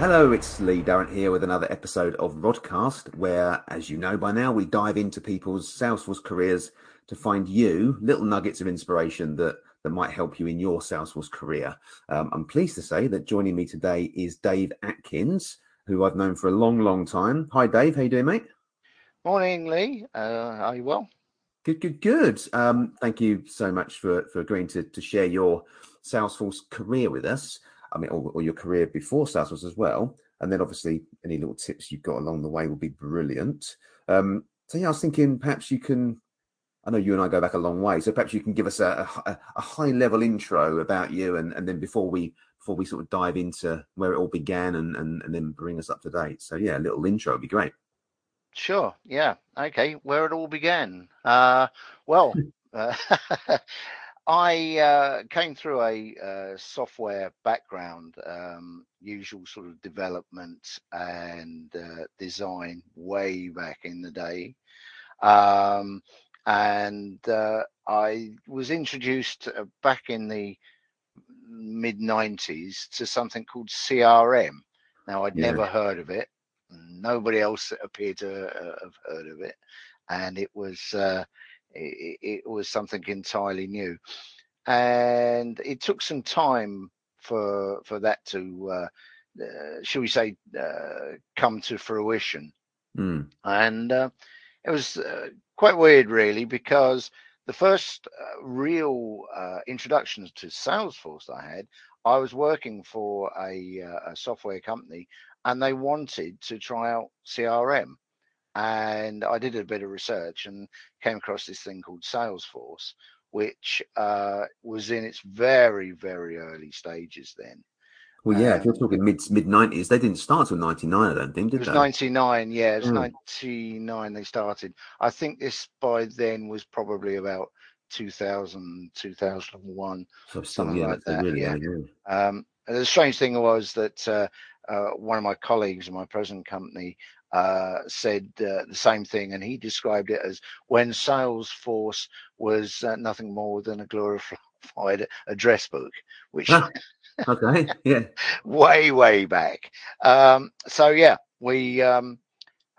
Hello, it's Lee Durrant here with another episode of Rodcast, where, as you know by now, we dive into people's Salesforce careers to find you little nuggets of inspiration that that might help you in your Salesforce career. Um, I'm pleased to say that joining me today is Dave Atkins, who I've known for a long, long time. Hi, Dave. How you doing, mate? Morning, Lee. Uh, are you well? Good, good, good. Um, thank you so much for for agreeing to to share your Salesforce career with us. I mean, or, or your career before Salesforce as well. And then obviously any little tips you've got along the way will be brilliant. Um, so yeah, I was thinking perhaps you can. I know you and I go back a long way, so perhaps you can give us a, a, a high level intro about you, and, and then before we before we sort of dive into where it all began, and, and and then bring us up to date. So yeah, a little intro would be great. Sure. Yeah. Okay. Where it all began. Uh, well, uh, I uh, came through a uh, software background, um, usual sort of development and uh, design way back in the day. Um, and uh, I was introduced uh, back in the mid 90s to something called CRM. Now, I'd yeah. never heard of it. Nobody else appeared to uh, have heard of it. And it was it, it was something entirely new, and it took some time for for that to, uh, uh, shall we say, uh, come to fruition. Mm. And uh, it was uh, quite weird, really, because the first uh, real introductions to Salesforce I had, I was working for a, a software company, and they wanted to try out CRM and I did a bit of research and came across this thing called Salesforce, which uh, was in its very, very early stages then. Well, yeah, um, if you're talking mid mid nineties, they didn't start till ninety nine. I don't think. Did it was ninety nine. Yeah, it was mm. ninety nine. They started. I think this by then was probably about 2000, 2001, so something yeah, like that. Really yeah. Um, the strange thing was that uh, uh, one of my colleagues in my present company uh, said uh, the same thing, and he described it as when Salesforce was uh, nothing more than a glorified address book, which okay, yeah, way way back. Um, so yeah, we um,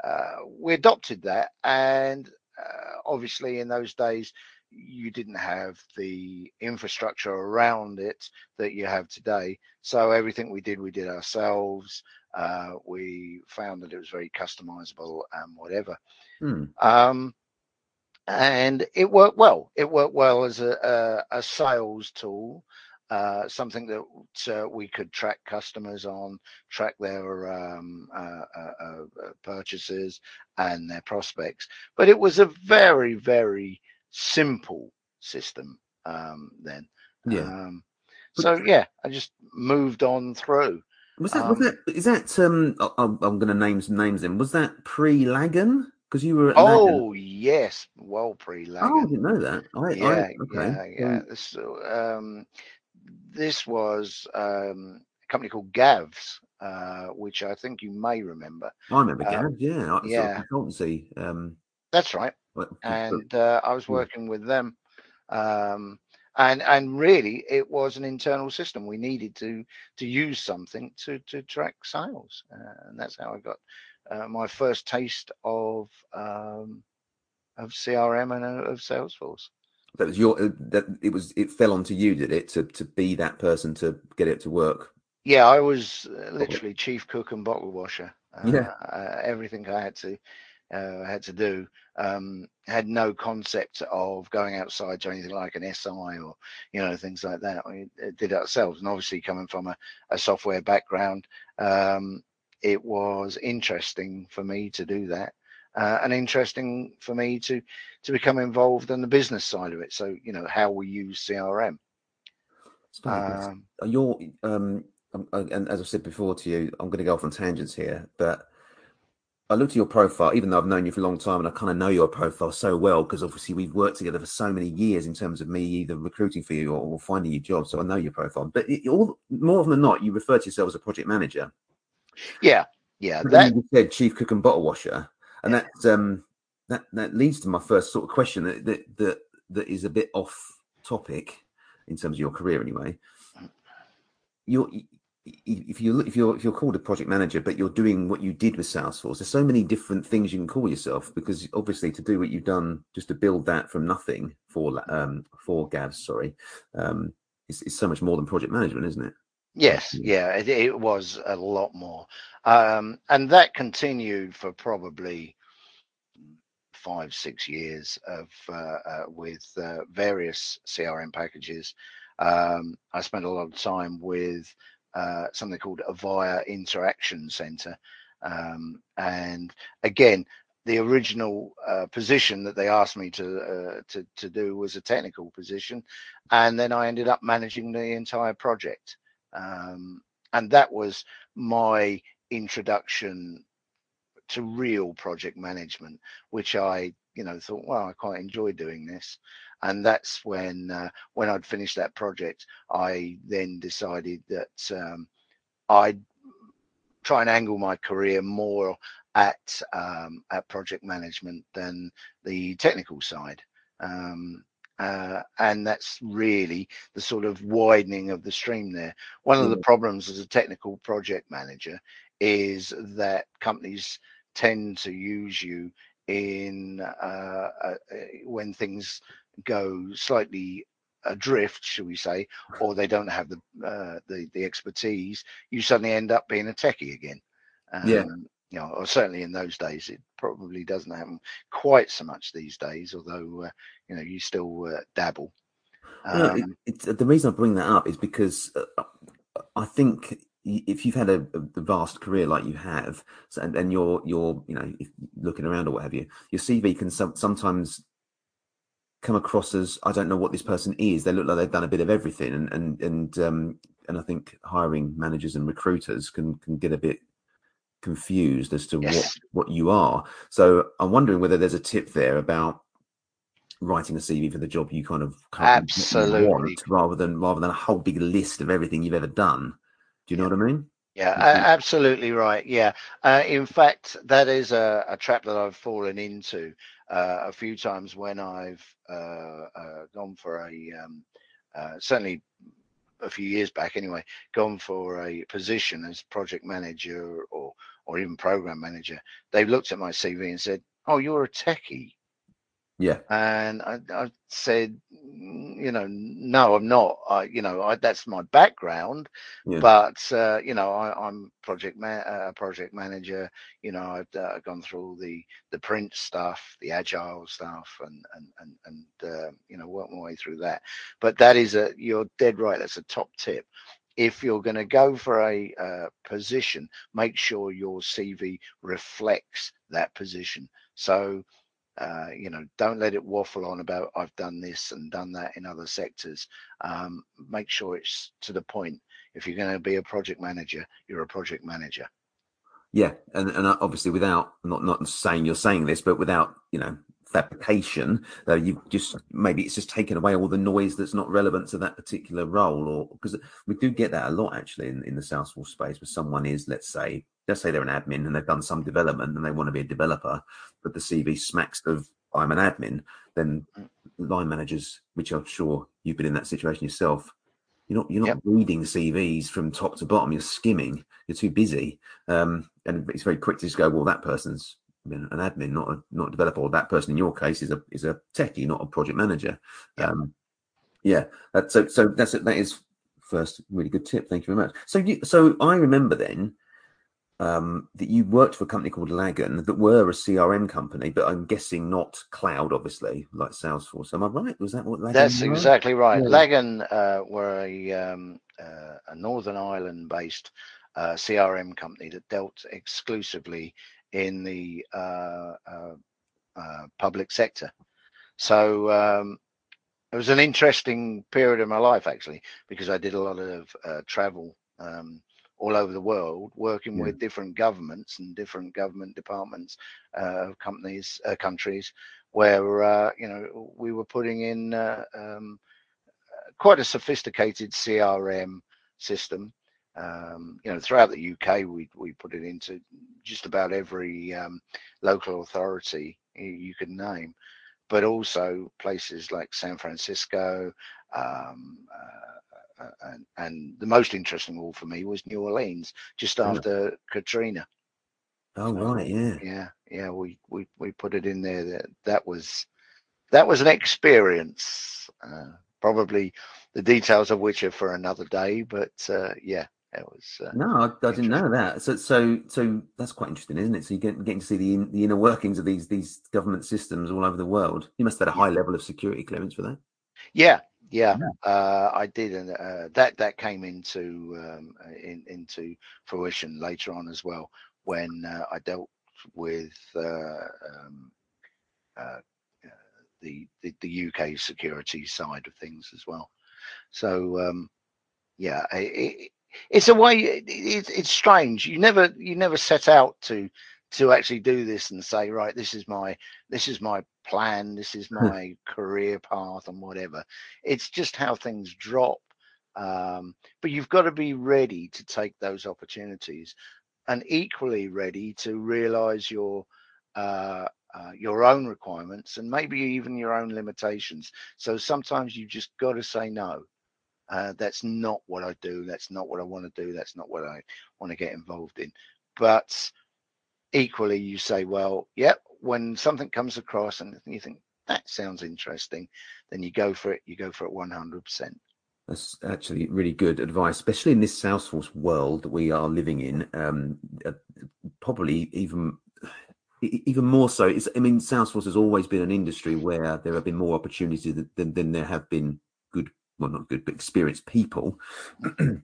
uh, we adopted that, and uh, obviously in those days you didn't have the infrastructure around it that you have today. So everything we did, we did ourselves. Uh, we found that it was very customizable and whatever. Hmm. Um, and it worked well. It worked well as a, a, a sales tool, uh, something that uh, we could track customers on, track their um, uh, uh, uh, purchases and their prospects. But it was a very, very simple system um, then. Yeah. Um, so yeah, I just moved on through. Was that, um, was that, is that, um, I'm, I'm going to name some names in. Was that pre Lagan? Because you were Oh, yes. Well, pre Lagan. Oh, I didn't know that. I, yeah, I, okay. yeah, yeah. This, um, this was um, a company called Gavs, uh, which I think you may remember. I remember um, Gavs, yeah. Yeah. Consultancy. Um, That's right. and uh, I was working with them. Um, and and really it was an internal system. We needed to to use something to to track sales. Uh, and that's how i got uh, my first taste of um, of crm and uh, of salesforce. That was your uh, that it was it fell onto you did it to to be that person to get it to work? Yeah i was uh, literally chief cook and bottle washer. Yeah. everything i had to uh, had to do um, had no concept of going outside to anything like an SI or you know things like that. We uh, did it ourselves, and obviously coming from a, a software background, um, it was interesting for me to do that, uh, and interesting for me to to become involved in the business side of it. So you know how we use CRM. Um, you're um, and as I said before to you, I'm going to go off on tangents here, but I looked at your profile, even though I've known you for a long time, and I kind of know your profile so well because obviously we've worked together for so many years in terms of me either recruiting for you or, or finding you jobs. So I know your profile. But it, all, more often than not, you refer to yourself as a project manager. Yeah, yeah. That you said chief cook and bottle washer, and yeah. that um that that leads to my first sort of question that that that, that is a bit off topic in terms of your career anyway. Mm. You're if you if you're if you're called a project manager, but you're doing what you did with Salesforce, there's so many different things you can call yourself because obviously to do what you've done, just to build that from nothing for um for Gavs, sorry, um, it's, it's so much more than project management, isn't it? Yes, yeah, it, it was a lot more, um, and that continued for probably five, six years of uh, uh, with uh, various CRM packages. Um, I spent a lot of time with uh, something called Avaya Interaction Center. Um, and again, the original uh, position that they asked me to, uh, to to do was a technical position, and then I ended up managing the entire project, um, and that was my introduction to real project management, which I you know thought, well, I quite enjoy doing this, and that's when uh, when I'd finished that project, I then decided that um, I'd try and angle my career more at um, at project management than the technical side. Um, uh, and that's really the sort of widening of the stream there. One of the problems as a technical project manager is that companies tend to use you in uh, uh, when things go slightly adrift, shall we say, or they don't have the uh, the the expertise, you suddenly end up being a techie again. Um, yeah. You know, or certainly in those days, it probably doesn't happen quite so much these days. Although uh, you know, you still uh, dabble. Um, it, it, the reason I bring that up is because uh, I think if you've had a, a, vast career like you have, and, and you're you're you know looking around or what have you, your CV can some, sometimes come across as I don't know what this person is. They look like they've done a bit of everything, and and and um, and I think hiring managers and recruiters can can get a bit confused as to yes. what what you are. So I'm wondering whether there's a tip there about writing a CV for the job you kind of absolutely want, rather than rather than a whole big list of everything you've ever done. Do you know what I mean? Yeah, absolutely right. Yeah. Uh, in fact, that is a, a, trap that I've fallen into uh, a few times when I've uh, uh gone for a, um, uh, certainly a few years back anyway, gone for a position as project manager or, or even program manager. They've looked at my CV and said, Oh, you're a techie. Yeah. And I, I, said, you know, no, I'm not. I, you know, I, that's my background, yeah. but uh, you know, I, am project man, uh, project manager. You know, I've uh, gone through the the PRINCE stuff, the agile stuff, and and and and uh, you know, worked my way through that. But that is a you're dead right. That's a top tip. If you're going to go for a uh, position, make sure your CV reflects that position. So uh, you know, don't let it waffle on about I've done this and done that in other sectors. Um, make sure it's to the point. If you're going to be a project manager, you're a project manager. Yeah, and and obviously without not not saying you're saying this, but without you know fabrication, uh, you just maybe it's just taken away all the noise that's not relevant to that particular role, or because we do get that a lot actually in, in the Salesforce space, where someone is, let's say, let's say they're an admin and they've done some development and they want to be a developer, but the CV smacks of I'm an admin, then line managers, which I'm sure you've been in that situation yourself, you're not you're not yep. reading CVs from top to bottom. You're skimming. You're too busy, um, and it's very quick to just go, well, that person's an admin, not a not a developer. Or that person in your case is a is a techie, not a project manager. Yep. Um, yeah, so so that's that is first really good tip. Thank you very much. So you so I remember then um, that you worked for a company called Lagan that were a CRM company, but I'm guessing not cloud, obviously, like Salesforce. Am I right? Was that what Lagan That's were? exactly right. Yeah. Lagan uh, were a, um, uh, a Northern Ireland based uh, CRM company that dealt exclusively in the uh, uh, uh, public sector. So um, it was an interesting period of my life, actually, because I did a lot of travel. Um, all over the world, working yeah. with different governments and different government departments uh, of companies, uh, countries, where uh, you know we were putting in uh, um, quite a sophisticated CRM system. Um, you know, throughout the UK, we we put it into just about every um, local authority you can name, but also places like San Francisco, um, uh, and, and the most interesting all for me was New Orleans just after yeah. Katrina. Oh right, yeah, yeah, yeah. We we we put it in there. That that was that was an experience. Uh, probably the details of which are for another day, but uh, yeah, it was. Uh, no, I, I didn't know that. So so so that's quite interesting, isn't it? So you get getting to see the in, the inner workings of these these government systems all over the world. You must have had a high level of security clearance for that. Yeah, yeah, yeah. Uh, I did, and uh, that that came into um, in, into fruition later on as well when uh, I dealt with uh, um, uh, the, the, the UK security side of things as well. So um, yeah, it, it's a way. It, it's strange. You never you never set out to to actually do this and say right this is my this is my plan this is hmm. my career path and whatever. It's just how things drop um, but you've got to be ready to take those opportunities and equally ready to realize your uh, uh, your own requirements and maybe even your own limitations. So sometimes you just got to say no uh, that's not what i do that's not what i want to do that's not what i want to get involved in. But equally you say well yep when something comes across and you think that sounds interesting then you go for it you go for it 100% that's actually really good advice especially in this salesforce world that we are living in um, uh, probably even even more so it's i mean salesforce has always been an industry where there have been more opportunities than, than there have been good well not good but experienced people.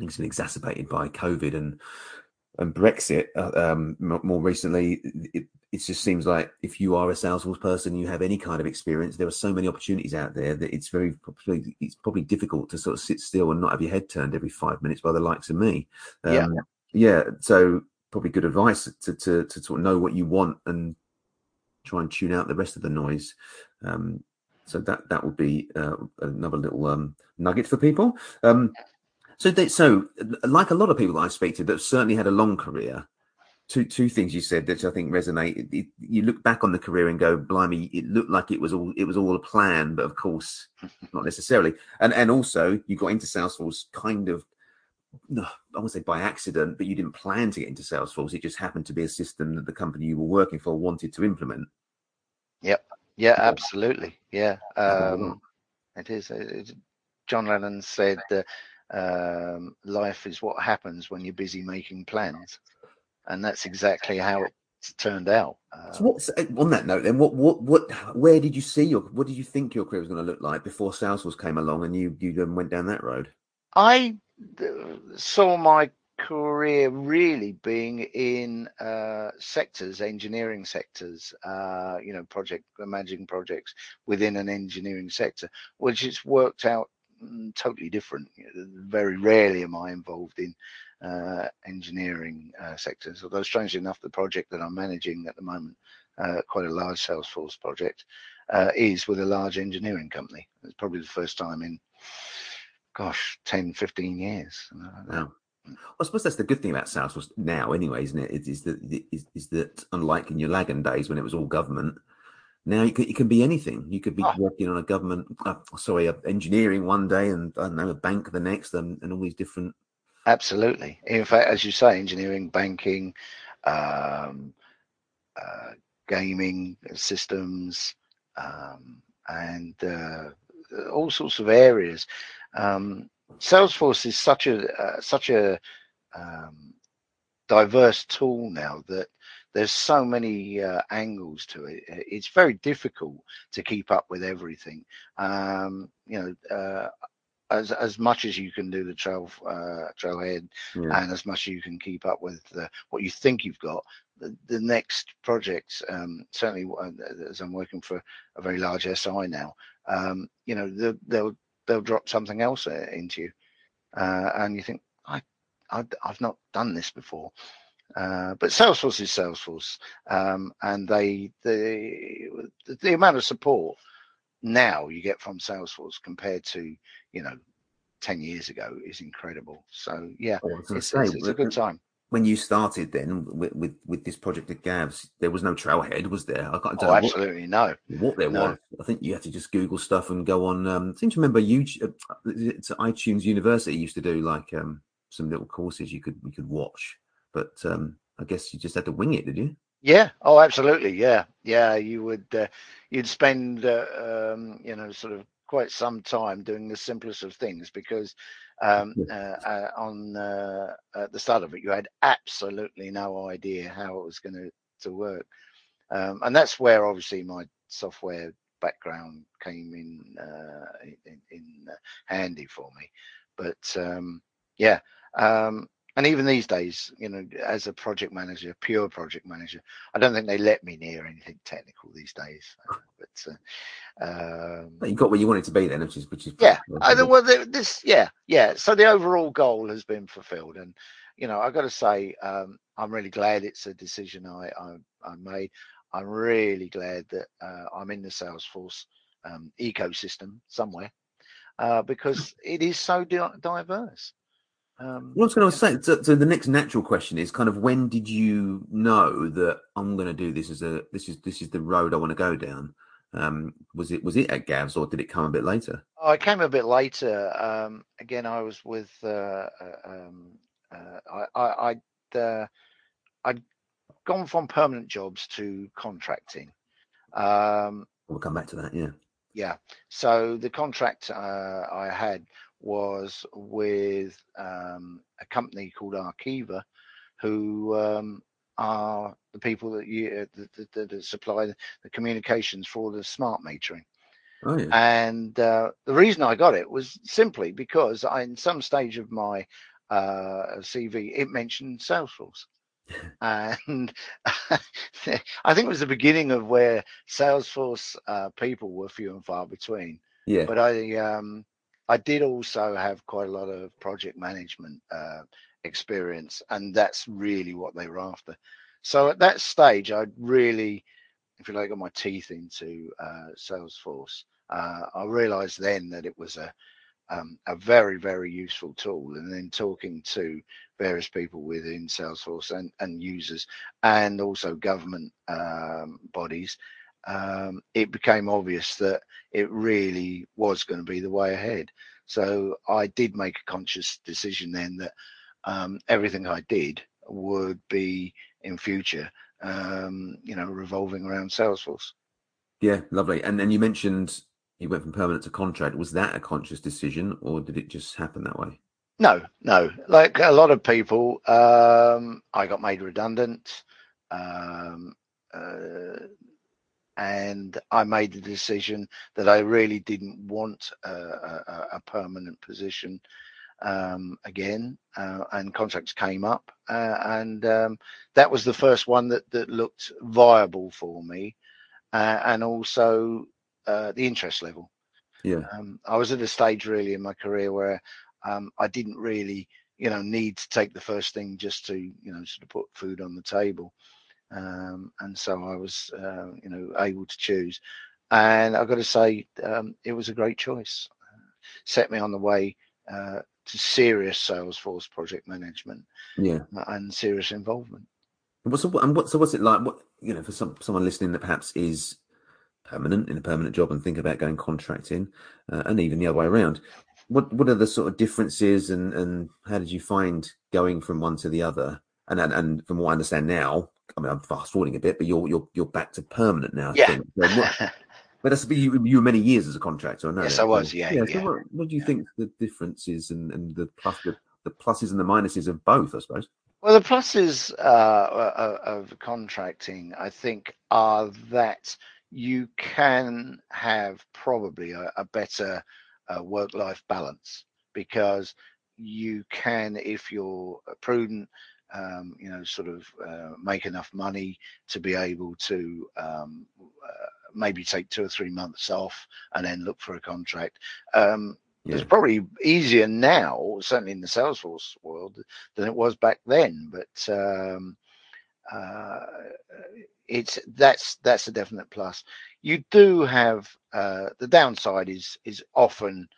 It's been exacerbated by covid and and Brexit uh, um, more recently, it, it, just seems like if you are a Salesforce person, you have any kind of experience, there are so many opportunities out there that it's very it's probably difficult to sort of sit still and not have your head turned every five minutes by the likes of me. Um, yeah, yeah. So probably good advice to, to to sort of know what you want and try and tune out the rest of the noise. Um, so that that would be uh, another little um, nugget for people. Um, so, they, so like a lot of people that I speak to that have certainly had a long career, two two things you said that I think resonate. It, it, you look back on the career and go, "Blimey, it looked like it was all it was all a plan," but of course, not necessarily. And and also, you got into Salesforce kind of, no, I won't say by accident, but you didn't plan to get into Salesforce. It just happened to be a system that the company you were working for wanted to implement. Yep. Yeah. Absolutely. Yeah. Um, it is. It, John Lennon said. Uh, um, life is what happens when you're busy making plans, and that's exactly how it turned out. Uh, so what's uh, on that note then? What what what? Where did you see your? What did you think your career was going to look like before Salesforce came along and you you then went down that road? I uh, saw my career really being in uh, sectors, engineering sectors, uh, you know, project managing projects within an engineering sector, which it's worked out totally different. Very rarely am I involved in uh, engineering uh, sectors. Although strangely enough, the project that I'm managing at the moment, uh, quite a large Salesforce project, uh, is with a large engineering company. It's probably the first time in, gosh, 10, 15 years. Wow. Well, I suppose that's the good thing about Salesforce now, anyway, isn't it? It is that is, is that unlike in your Lagan days when it was all government, now you can, it can be anything. You could be oh. working on a government, uh, sorry, uh, engineering one day, and I don't know, a bank the next, and, and all these different. Absolutely. In fact, as you say, engineering, banking, um, uh, gaming systems, um, and uh, all sorts of areas. Um, Salesforce is such a uh, such a um, diverse tool now that there's so many uh, angles to it. It's very difficult to keep up with everything. Um, you know, uh, as as much as you can do the trail uh, trailhead, yeah. and as much as you can keep up with what you think you've got. The, the next project, um, certainly uh, as I'm working for a very large SI now, um, you know, they'll, they'll they'll drop something else uh, into you, uh, and you think, I, I I've not done this before. Uh, but Salesforce is Salesforce, um, and they the the amount of support now you get from Salesforce compared to you know ten years ago is incredible. So yeah, it's, say, it's, it's, a good time. when you started then with, with, with this project at Gavs, there was no trailhead, was there? I can't oh, absolutely what, no. What there no. was, I think you had to just Google stuff and go on. Um, I seem to remember YouTube, uh, it's iTunes University used to do like um, some little courses you could you could watch, but um, I guess you just had to wing it, did you? Yeah. Oh, absolutely. Yeah. Yeah. You would. Uh, you'd spend. Uh, um, you know, sort of quite some time doing the simplest of things because um, uh, uh, on uh, at the start of it, you had absolutely no idea how it was going to to work, um, and that's where obviously my software background came in uh, in, in uh, handy for me. But um, yeah, um, and even these days, you know, as a project manager, pure project manager, I don't think they let me near anything technical these days. But uh, um, you got where you wanted to be then, which is which is yeah. I, well, this yeah yeah. So the overall goal has been fulfilled, and you know, I got to say, um, I'm really glad it's a decision I I, I made. I'm really glad that uh, I'm in the Salesforce um, ecosystem somewhere uh, because it is so di- diverse. Um, what I was going to say, so, so, the next natural question is kind of when did you know that I'm going to do this as a this is this is the road I want to go down? Um, was it was it at Gavs or did it come a bit later? Oh, it came a bit later. Um, again, I was with uh, uh, um, uh, I, I I'd uh, I'd gone from permanent jobs to contracting. Um, we'll come back to that. Yeah. Yeah. So the contract uh, I had was with um, a company called Arqiva, who um, are the people that you uh, that, that, supply the communications for the smart metering. Oh, yeah. And uh, the reason I got it was simply because I, in some stage of my uh, CV, it mentioned Salesforce. and I think it was the beginning of where Salesforce uh, people were few and far between. Yeah. But I um, I did also have quite a lot of project management uh, experience, and that's really what they were after. So at that stage, I really, if you like, got my teeth into uh, Salesforce. Uh, I realized then that it was a um, a very very useful tool, and then talking to various people within Salesforce and, and users, and also government um, bodies, um, it became obvious that it really was going to be the way ahead. So I did make a conscious decision then that um, everything I did would be in future, um, you know, revolving around Salesforce. Yeah, lovely. And then you mentioned you went from permanent to contract. Was that a conscious decision, or did it just happen that way? No, no. Like a lot of people, um, I got made redundant. Um, uh, and I made the decision that I really didn't want a, a, a permanent position um, again, uh, and contracts came up, uh, and um, that was the first one that that looked viable for me, uh, and also uh, the interest level. Yeah, um, I was at a stage really in my career where um, I didn't really, you know, need to take the first thing just to, you know, sort of put food on the table. Um, and so I was, uh, you know, able to choose. And I've got to say, um, it was a great choice. Uh, set me on the way uh, to serious Salesforce project management, yeah, and serious involvement. And what's and what so what's it like? What you know, for some someone listening that perhaps is permanent in a permanent job and think about going contracting, uh, and even the other way around. What what are the sort of differences, and and how did you find going from one to the other? And and, and from what I understand now, I mean, I'm fast forwarding a bit, but you're you're you're back to permanent now. Yeah. So but that's you, you were many years as a contractor. I know. Yes, I was. Yeah. Yeah. So what, what, do you yeah. think the differences and, and the plus the, the pluses and the minuses of both? I suppose. Well, the pluses uh, of contracting, I think, are that you can have probably a, a better uh, work-life balance because you can, if you're prudent, um, you know, sort of uh, make enough money to be able to um, uh, maybe take two or three months off and then look for a contract. Um, yeah. It's probably easier now, certainly in the Salesforce world, than it was back then. But um, uh, it's that's that's a definite plus. You do have uh, the downside is is often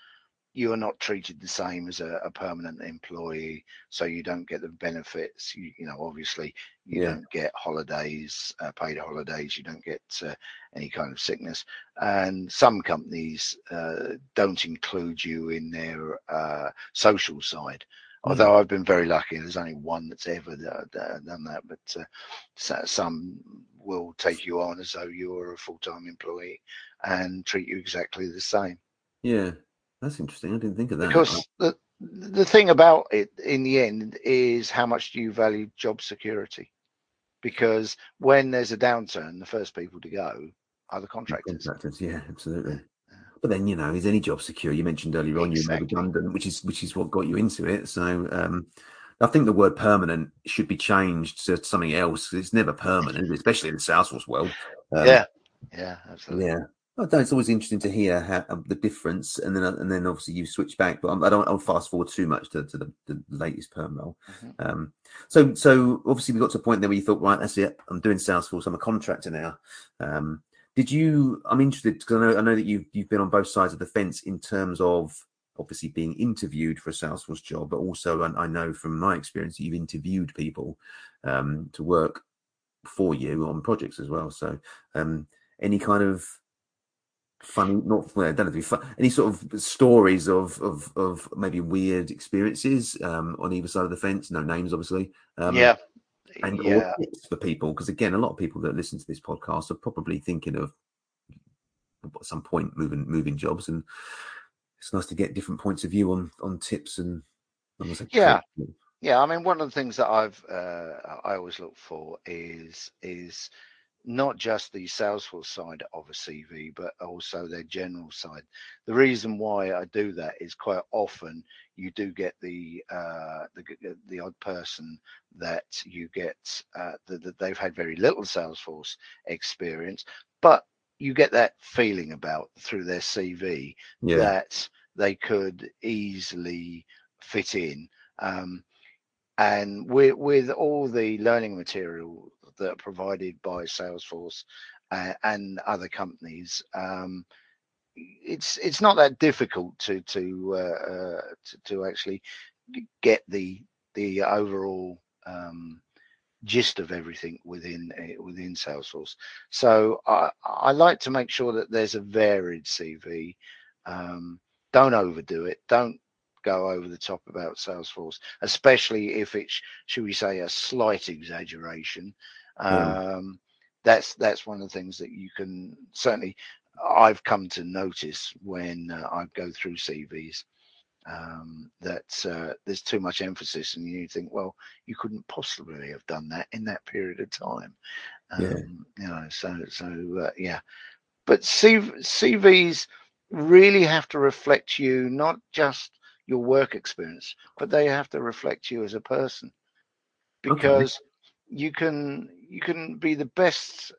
you are not treated the same as a, a, permanent employee, so you don't get the benefits. You, you know, obviously, you yeah. don't get holidays, uh, paid holidays. You don't get uh, any kind of sickness, and some companies uh, don't include you in their uh, social side. Mm. Although I've been very lucky, there's only one that's ever done that, but uh, some will take you on as though you're a full-time employee and treat you exactly the same. Yeah, that's interesting. I didn't think of that. Because the the thing about it in the end is how much do you value job security? Because when there's a downturn, the first people to go are the contractors. Contractors, yeah, absolutely. But then you know, is any job secure? You mentioned earlier on exactly. you made redundant, which is which is what got you into it. So um, I think the word permanent should be changed to something else. It's never permanent, especially in the Salesforce world. Um, yeah, yeah, absolutely. Yeah, Don't, it's always interesting to hear how, um, the difference, and then and then obviously you switch back. But I'm, I don't. I'll fast forward too much to, to the, the, latest perm role. Mm-hmm. Um, so so obviously we got to a point there where you thought, right, that's it. I'm doing Salesforce. I'm a contractor now. Um, did you? I'm interested because I know I know that you've you've been on both sides of the fence in terms of obviously being interviewed for a Salesforce job, but also I, I know from my experience that you've interviewed people um, to work for you on projects as well. So um, any kind of funny, not well, don't have to be fun. Any sort of stories of of of maybe weird experiences um, on either side of the fence? No names, obviously. Um, yeah. And yeah. tips for people, because again, a lot of people that listen to this podcast are probably thinking of at some point moving moving jobs, and it's nice to get different points of view on on tips and. Yeah, yeah. I mean, one of the things that I've uh, I always look for is is not just the Salesforce side of a CV, but also their general side. The reason why I do that is quite often you do get the uh, the, the odd person that you get uh, that, they've had very little Salesforce experience, but you get that feeling about through their CV yeah. that they could easily fit in. Um, and with with all the learning material that are provided by Salesforce uh, and other companies. Um, it's it's not that difficult to to, uh, uh, to, to actually get the the overall um, gist of everything within uh, within Salesforce. So I, I like to make sure that there's a varied CV. Um, don't overdo it. Don't go over the top about Salesforce, especially if it's, should we say, a slight exaggeration. Um, That's that's one of the things that you can certainly. I've come to notice when uh, I go through CVs um, that uh, there's too much emphasis, and you think, well, you couldn't possibly have done that in that period of time. Um, yeah. You know, so so uh, yeah, but CV, CVs really have to reflect you, not just your work experience, but they have to reflect you as a person, because okay. You can you can be the best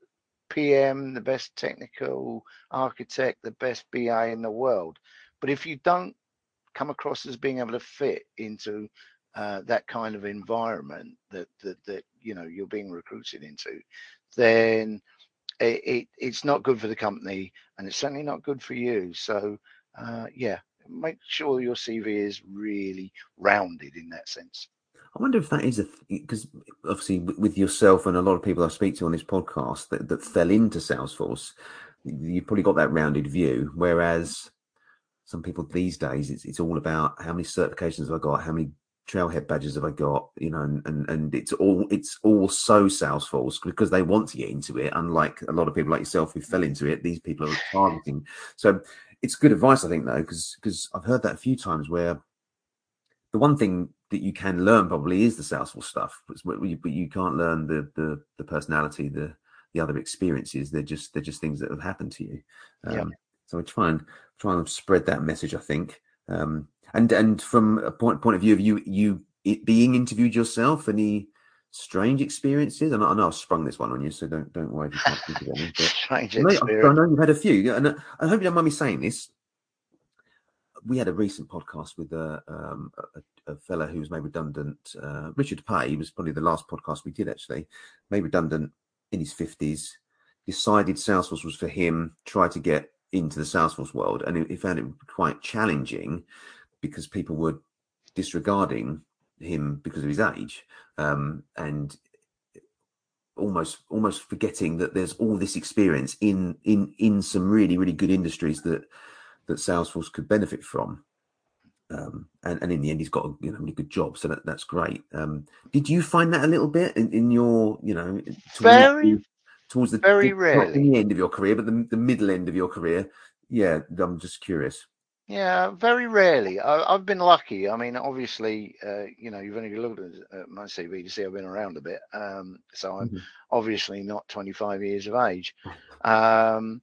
PM, the best technical architect, the best BA in the world. But if you don't come across as being able to fit into uh, that kind of environment that, that that you know you're being recruited into, then it, it, it's not good for the company, and it's certainly not good for you. So uh, yeah, make sure your CV is really rounded in that sense. I wonder if that is a because obviously with yourself and a lot of people I speak to on this podcast that, that fell into Salesforce, you've probably got that rounded view. Whereas some people these days, it's it's all about how many certifications have I got, how many trailhead badges have I got, you know, and, and and it's all it's all so Salesforce because they want to get into it. Unlike a lot of people like yourself who fell mm. into it, these people are targeting. So it's good advice, I think, though, because because I've heard that a few times where the one thing that you can learn probably is the Salesforce stuff, but you, can't learn the, the the personality, the the other experiences. They're just they're just things that have happened to you. Um, yeah. So I try and try and spread that message. I think. Um, and and from a point point of view of you you being interviewed yourself, any strange experiences? And I know I've sprung this one on you, so don't don't worry if you can't think of any. But strange I know, I know you've had a few, and I hope you don't mind me saying this we had a recent podcast with a, um, a, a fellow who was made redundant. Uh, Richard Pay was probably the last podcast we did actually. Made redundant in his fifties. Decided Salesforce was for him. Tried to get into the Salesforce world, and he found it quite challenging because people were disregarding him because of his age, um, and almost almost forgetting that there's all this experience in in in some really really good industries that that Salesforce could benefit from. Um, and, and in the end, he's got a you know, really good job, so that, that's great. Um, did you find that a little bit in, in your, you know, very towards the very the, rarely the end of your career, but the, the middle end of your career? Yeah, I'm just curious. Yeah, very rarely. I, have been lucky. I mean, obviously, uh, you know, you've only looked at my CV to see I've been around a bit. Um, so I'm mm-hmm. obviously not 25 years of age. Um,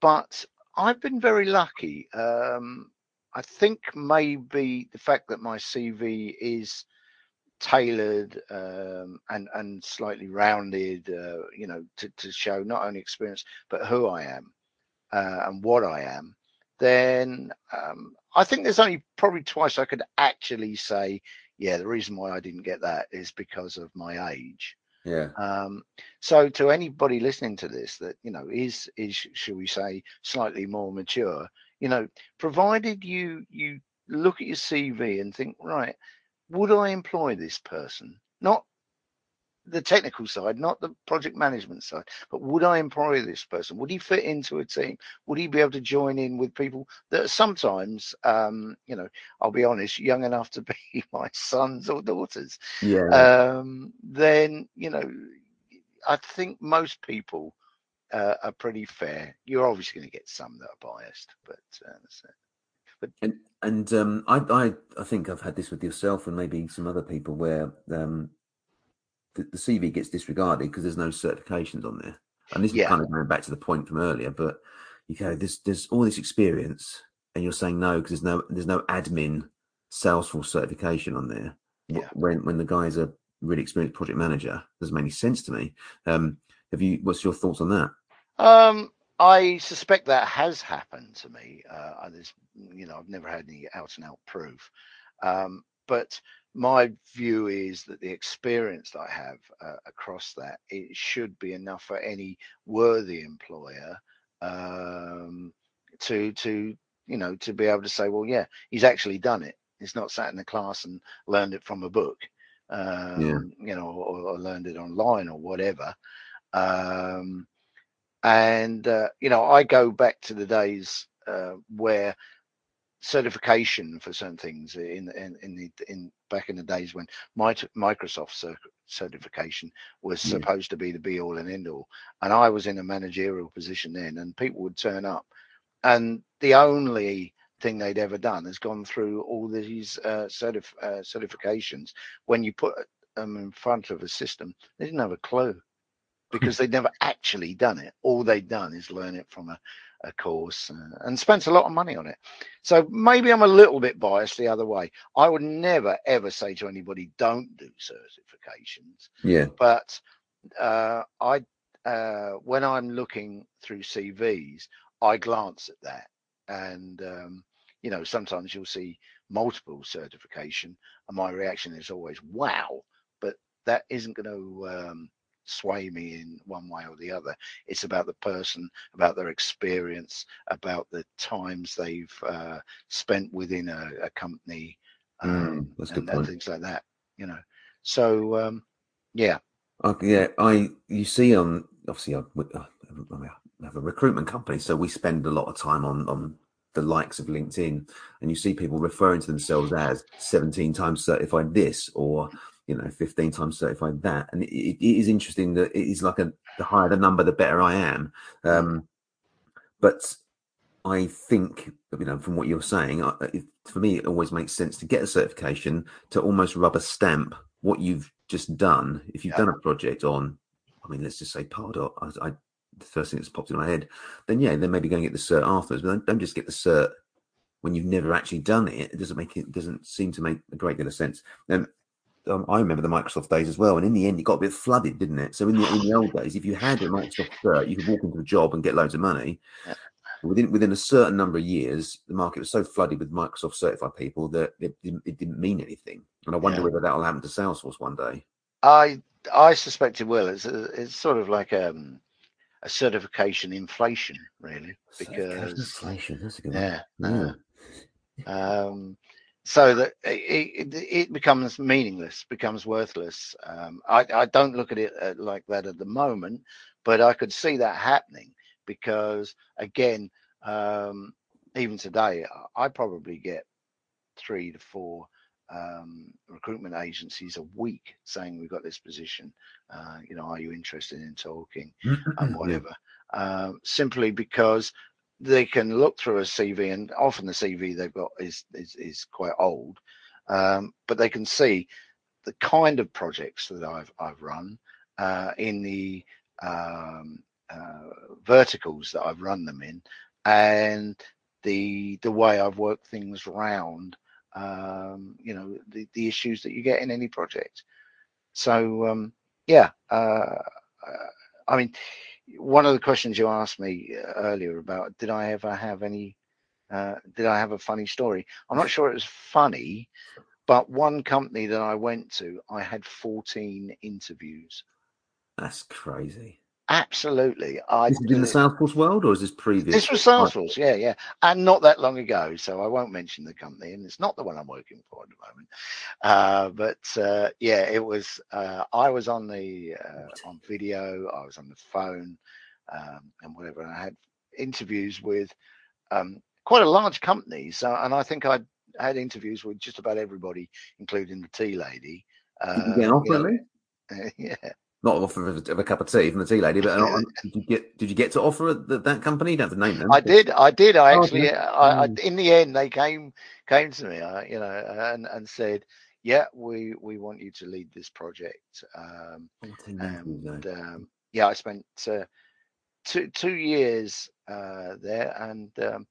but I've been very lucky. Um, I think maybe the fact that my CV is tailored um, and and slightly rounded, uh, you know, to, to show not only experience but who I am uh, and what I am, then um, I think there's only probably twice I could actually say, yeah, the reason why I didn't get that is because of my age. Yeah. Um, so to anybody listening to this that you know is is shall we say slightly more mature, you know, provided you you look at your CV and think, right, would I employ this person? Not the technical side, not the project management side, but would I employ this person? Would he fit into a team? Would he be able to join in with people that sometimes, um, you know, I'll be honest, young enough to be my sons or daughters? Yeah. Um, then, you know, I think most people uh, are pretty fair. You're obviously going to get some that are biased, but uh, But and and um, I I I think I've had this with yourself and maybe some other people where um, the, the CV gets disregarded because there's no certifications on there. And this yeah. is kind of going back to the point from earlier, but you go, there's there's all this experience, and you're saying no because there's no there's no admin Salesforce certification on there. Yeah. When when the guy's a really experienced project manager, doesn't make any sense to me. Um, have you? What's your thoughts on that? Um, I suspect that has happened to me. Uh, there's, you know, I've never had any out and out proof, um, but my view is that the experience that I have uh, across that it should be enough for any worthy employer um, to to you know to be able to say, well, yeah, he's actually done it. He's not sat in the class and learned it from a book, um, yeah. you know, or, or, learned it online or whatever. Um, and uh, you know, I go back to the days uh, where certification for certain things in in in the in back in the days when my Microsoft certification was yeah. supposed to be the be all and end all, and I was in a managerial position then, and people would turn up, and the only thing they'd ever done has gone through all these uh, certif- uh, certifications. When you put them in front of a system, they didn't have a clue because they'd never actually done it. All they'd done is learn it from a, a course uh, and spent a lot of money on it. So maybe I'm a little bit biased the other way. I would never ever say to anybody, don't do certifications. Yeah. But uh, I, uh, when I'm looking through CVs, I glance at that, and um, you know, sometimes you'll see multiple certification, and my reaction is always, "Wow!" But that isn't going to um, sway me in one way or the other. It's about the person, about their experience, about the times they've uh, spent within a, a company, mm, um, mm, and, and, things like that. You know, so um, yeah. Okay, yeah, I you see on obviously I, I have a recruitment company, so we spend a lot of time on on the likes of LinkedIn, and you see people referring to themselves as 17 times certified this or you know 15 times certified that. And it, it is interesting that it is like a the higher the number the better i am. Um but i think you know from what you're saying it, for me it always makes sense to get a certification to almost rubber stamp what you've just done. If you've yeah. done a project on i mean let's just say pardot I, I the first thing that's popped in my head then yeah then maybe go and get the cert afterwards. But don't, don't just get the cert when you've never actually done it, it doesn't make it doesn't seem to make a great deal of sense. And um, I remember the Microsoft days as well, and in the end, it got a bit flooded, didn't it? So in the, in the old days, if you had a Microsoft cert, you could walk into a job and get loads of money. Within within a certain number of years, the market was so flooded with Microsoft certified people that it didn't, it didn't mean anything. And I wonder yeah. whether that will happen to Salesforce one day. I I suspect it will. It's a, it's sort of like um a certification inflation, really, because inflation. That's a good yeah, one. yeah. Um, so that it, it, becomes meaningless, becomes worthless. Um, I, I, don't look at it uh, like that at the moment, but I could see that happening because, again, um, even today, I probably get three to four um, recruitment agencies a week saying we've got this position. Uh, you know, are you interested in talking and whatever? Uh, simply because they can look through a CV, and often the CV they've got is is, is quite old, um, but they can see the kind of projects that I've I've run uh, in the um, uh, verticals that I've run them in, and the the way I've worked things around um, you know the, the issues that you get in any project. So um, yeah uh, uh, i mean one of the questions you asked me uh, earlier about did i ever have any uh, did i have a funny story? I'm not sure it was funny but one company that i went to i had 14 interviews. That's crazy Absolutely. I this is in the Salesforce world, or is this previous? This was South Salesforce, yeah, yeah, and not that long ago. So I won't mention the company, and it's not the one I'm working for at the moment. Uh, but uh, yeah, it was. Uh, I was on the uh, on video. I was on the phone, um, and whatever. I had interviews with um, quite a large company. So, and I think I had interviews with just about everybody, including the tea lady. Did you get an offer? You know, yeah not an offer of a, of a, cup of tea from the tea lady, but did you get did you get to offer that, that company? You don't have to name them. I did, I did. I oh, actually, I, I, mm. in the end, they came came to me, uh, you know, and and said, "Yeah, we we want you to lead this project." Um, and um, yeah, I spent uh, two two years uh, there, and um,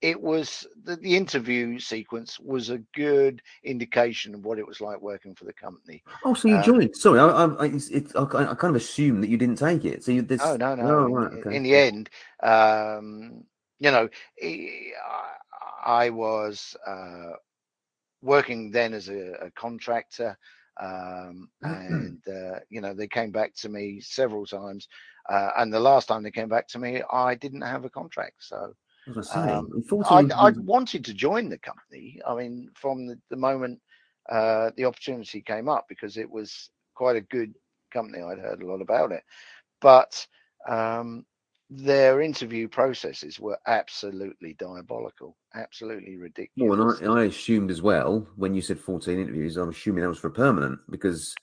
it was the, the, interview sequence was a good indication of what it was like working for the company. Oh, so you um, joined? Sorry, I, I, it, I, I, kind of assumed that you didn't take it. So you, this... oh no, no. Oh, right, okay. in, the end, um, you know, I was uh, working then as a, a contractor, um, mm-hmm. and uh, you know they came back to me several times, uh, and the last time they came back to me, I didn't have a contract, so. Um, I, I, wanted to join the company. I mean, from the, the moment uh, the opportunity came up, because it was quite a good company. I'd heard a lot about it, but um, their interview processes were absolutely diabolical, absolutely ridiculous. Well, and I, I assumed as well when you said 14 interviews, I'm assuming that was for permanent because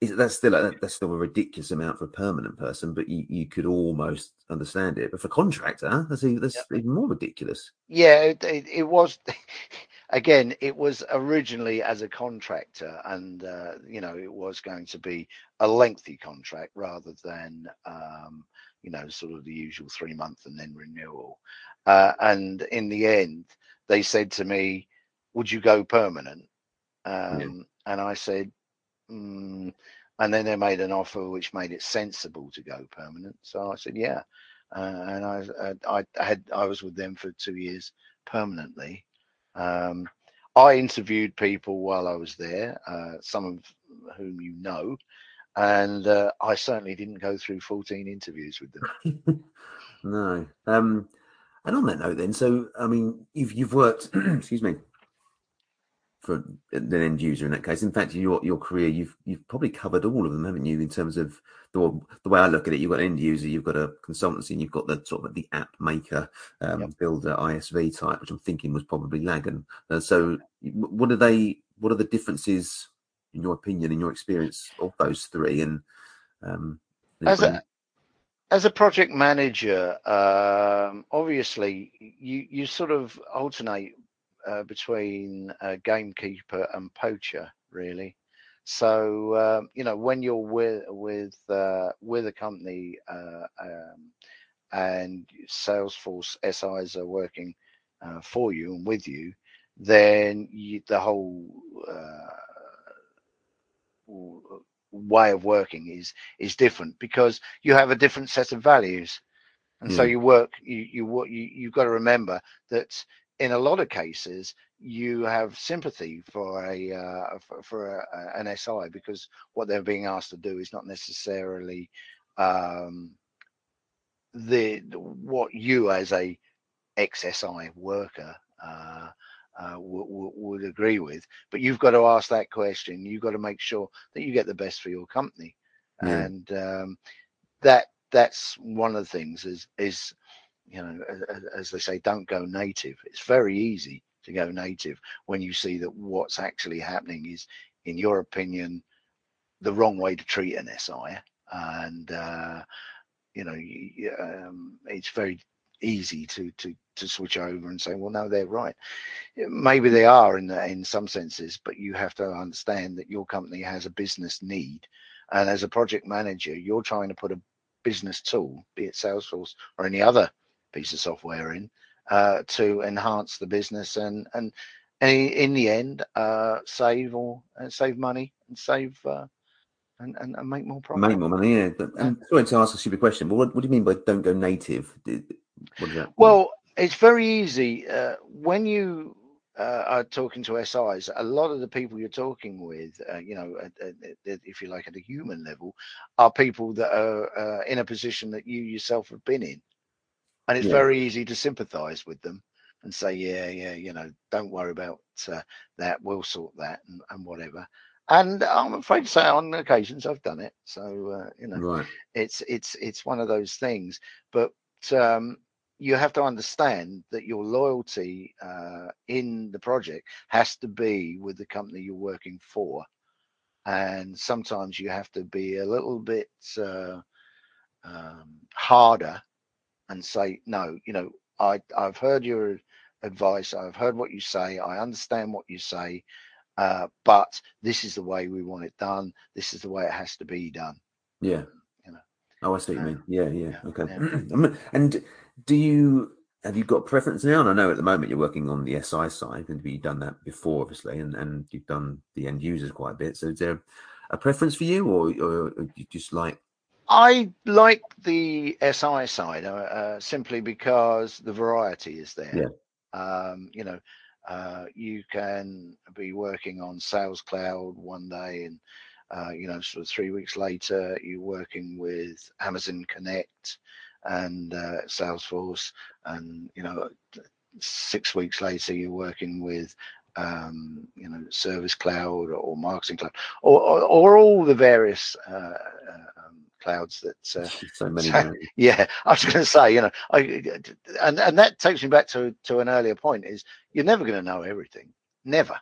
that's still a, that's still a ridiculous amount for a permanent person, but you, you could almost understand it. But for contractor, that's even, that's even more ridiculous. Yeah, it, it, it, was. Again, it was originally as a contractor, and uh, you know it was going to be a lengthy contract rather than um, you know sort of the usual three month and then renewal. Uh, and in the end, they said to me, "Would you go permanent?" Um, yeah. And I said, Mm, and then they made an offer which made it sensible to go permanent. So I said, yeah. Uh, and I, uh, I, I, had I was with them for two years permanently. Um, I interviewed people while I was there, uh, some of whom you know, and uh, I certainly didn't go through 14 interviews with them. no. Um, and on that note, then, so I mean, you've you've worked, excuse me, for an end user in that case. In fact, your your career, you've you've probably covered all of them, haven't you? In terms of the the way I look at it, you've got an end user, you've got a consultancy, and you've got the sort of the app maker, um, yep. builder, ISV type, which I'm thinking was probably Lagan. Uh, so, what are they? What are the differences, in your opinion, in your experience, of those three? And um, as a as a project manager, um, obviously you you sort of alternate uh, between uh, gamekeeper and poacher, really. So um, you know when you're with with uh, with a company uh, um, and Salesforce SIs are working uh, for you and with you, then you, the whole way of working is is different because you have a different set of values and so you work you you you you've got to remember that in a lot of cases, you have sympathy for a uh, for, for a, an SI because what they're being asked to do is not necessarily um, the what you as a XSI worker uh, uh, w- w- would agree with. But you've got to ask that question. You've got to make sure that you get the best for your company, yeah. and um, that that's one of the things is is you know as, as, they say, don't go native. It's very easy to go native when you see that what's actually happening is, in your opinion, the wrong way to treat an SI, and uh, you know um, it's very easy to to to switch over and say, well, no, they're right. Maybe they are in the, in some senses, but you have to understand that your company has a business need, and as a project manager, you're trying to put a business tool, be it Salesforce or any other piece of software in, uh, to enhance the business and and, and in the end, uh, save or uh, save money and save. Uh, and, and, and, make more profit. Make more money, yeah. But, and sorry to ask a stupid question, but what, what do you mean by don't go native? Well, it's very easy uh, when you uh, are talking to SIs. A lot of the people you're talking with, uh, you know, at, at, at, if you like, at a human level, are people that are uh, in a position that you yourself have been in, and it's yeah. very easy to sympathise with them and say, yeah, yeah, you know, don't worry about uh, that. We'll sort that and, and whatever and I'm afraid to say on occasions I've done it. So uh, you know, right. it's it's it's one of those things. But um, you have to understand that your loyalty uh, in the project has to be with the company you're working for, and sometimes you have to be a little bit uh, um, harder and say no. You know, I I've heard your advice. I've heard what you say. I understand what you say. Uh, but this is the way we want it done. This is the way it has to be done. Yeah. You know. Oh, I see what you mean. Yeah, yeah. yeah okay. Yeah. and do you have you got preference now? And I know at the moment you're working on the SI side, and you've done that before, obviously, and, and you've done the end users quite a bit. So is there a preference for you, or, or you just like? I like the SI side uh, uh, simply because the variety is there. Yeah. Um, you know, uh, you can be working on Sales Cloud one day, and uh, you know, sort of three weeks later, you're working with Amazon Connect and uh, Salesforce, and you know, six weeks later, you're working with um, you know, Service Cloud or Marketing Cloud, or, or, or all the various uh, uh, um, clouds that. Uh, so many. So, yeah, I was going to say, you know, I, and and that takes me back to to an earlier point: is you're never going to know everything, never.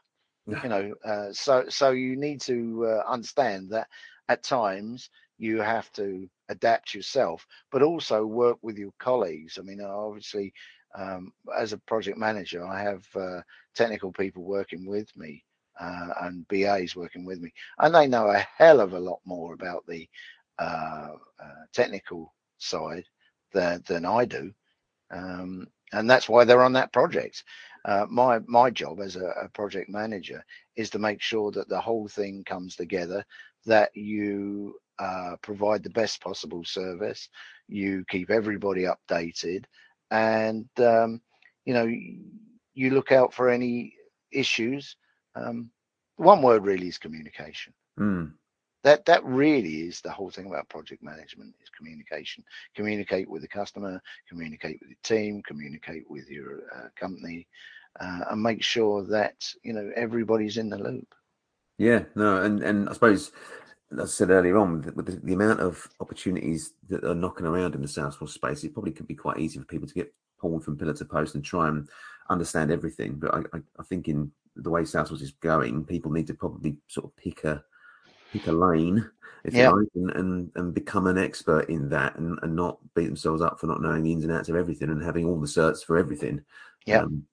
You know, uh, so so you need to uh, understand that at times you have to adapt yourself, but also work with your colleagues. I mean, obviously, um, as a project manager, I have uh, technical people working with me uh, and BAs working with me, and they know a hell of a lot more about the uh, uh technical side than, than I do. Um, and that's why they're on that project. Uh, my my job as a, a project manager is to make sure that the whole thing comes together, that you uh, provide the best possible service. You keep everybody updated, and um, you know you look out for any issues. Um, one word really is communication. Mm. That that really is the whole thing about project management is communication. Communicate with the customer, communicate with your team, communicate with your uh, company, uh, and make sure that you know everybody's in the loop. Yeah, no, and and I suppose as I said earlier on, with the, the, amount of opportunities that are knocking around in the Salesforce space, it probably could be quite easy for people to get pulled from pillar to post and try and understand everything. But I, I, I think in the way Salesforce is going, people need to probably sort of pick a pick a lane, if you like, and, and, and become an expert in that, and, and not beat themselves up for not knowing the ins and outs of everything and having all the certs for everything. Yeah. Um,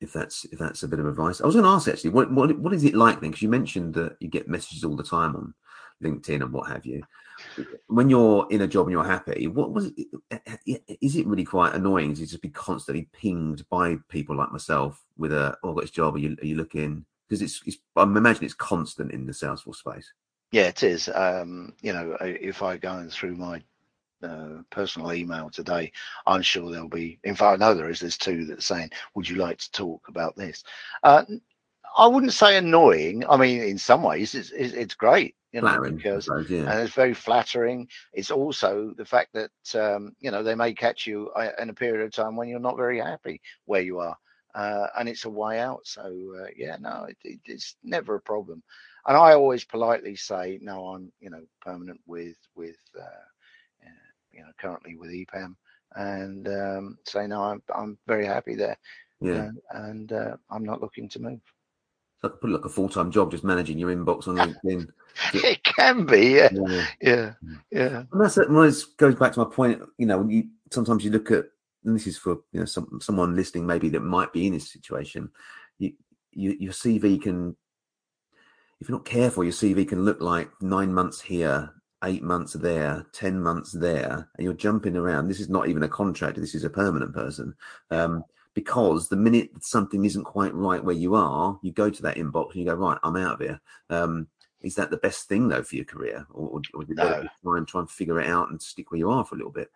if that's if that's a bit of advice. I was going to ask actually, what what what is it like then? Because you mentioned that you get messages all the time on LinkedIn and what have you. When you're in a job and you're happy, what was it? Is it really quite annoying to just be constantly pinged by people like myself with a, oh, I've got this job. Are you are you looking? Because it's, it's I imagine it's constant in the Salesforce space. Yeah, it is. Um, you know, if I go through my uh, personal email today, I'm sure there'll be. In fact, I know there is. There's two that are saying, "Would you like to talk about this?" Uh, I wouldn't say annoying. I mean, in some ways, it's it's, it's great, you know, Flattering, because suppose, yeah. and it's very flattering. It's also the fact that um, you know they may catch you uh, in a period of time when you're not very happy where you are, uh, and it's a way out. So uh, yeah, no, it, it, it's never a problem. And I always politely say, no, I'm you know permanent with with uh, uh, you know currently with EPAM, and um, say no, I'm I'm very happy there, yeah. uh, and uh, I'm not looking to move. So I could put like a full time job just managing your inbox on LinkedIn. it can be, yeah, Yeah. yeah, yeah. And that's it. Well, goes back to my point. You know, when you sometimes you look at, and this is for you know some someone listening maybe that might be in this situation. You, you your CV can, if you're not careful, your CV can look like nine months here, eight months there, ten months there, and you're jumping around. This is not even a contractor. This is a permanent person. Um, because the minute that something isn't quite right where you are, you go to that inbox and you go, right, I'm out of here. Um, is that the best thing though for your career, or, or better No. to try and try and figure it out and stick where you are for a little bit?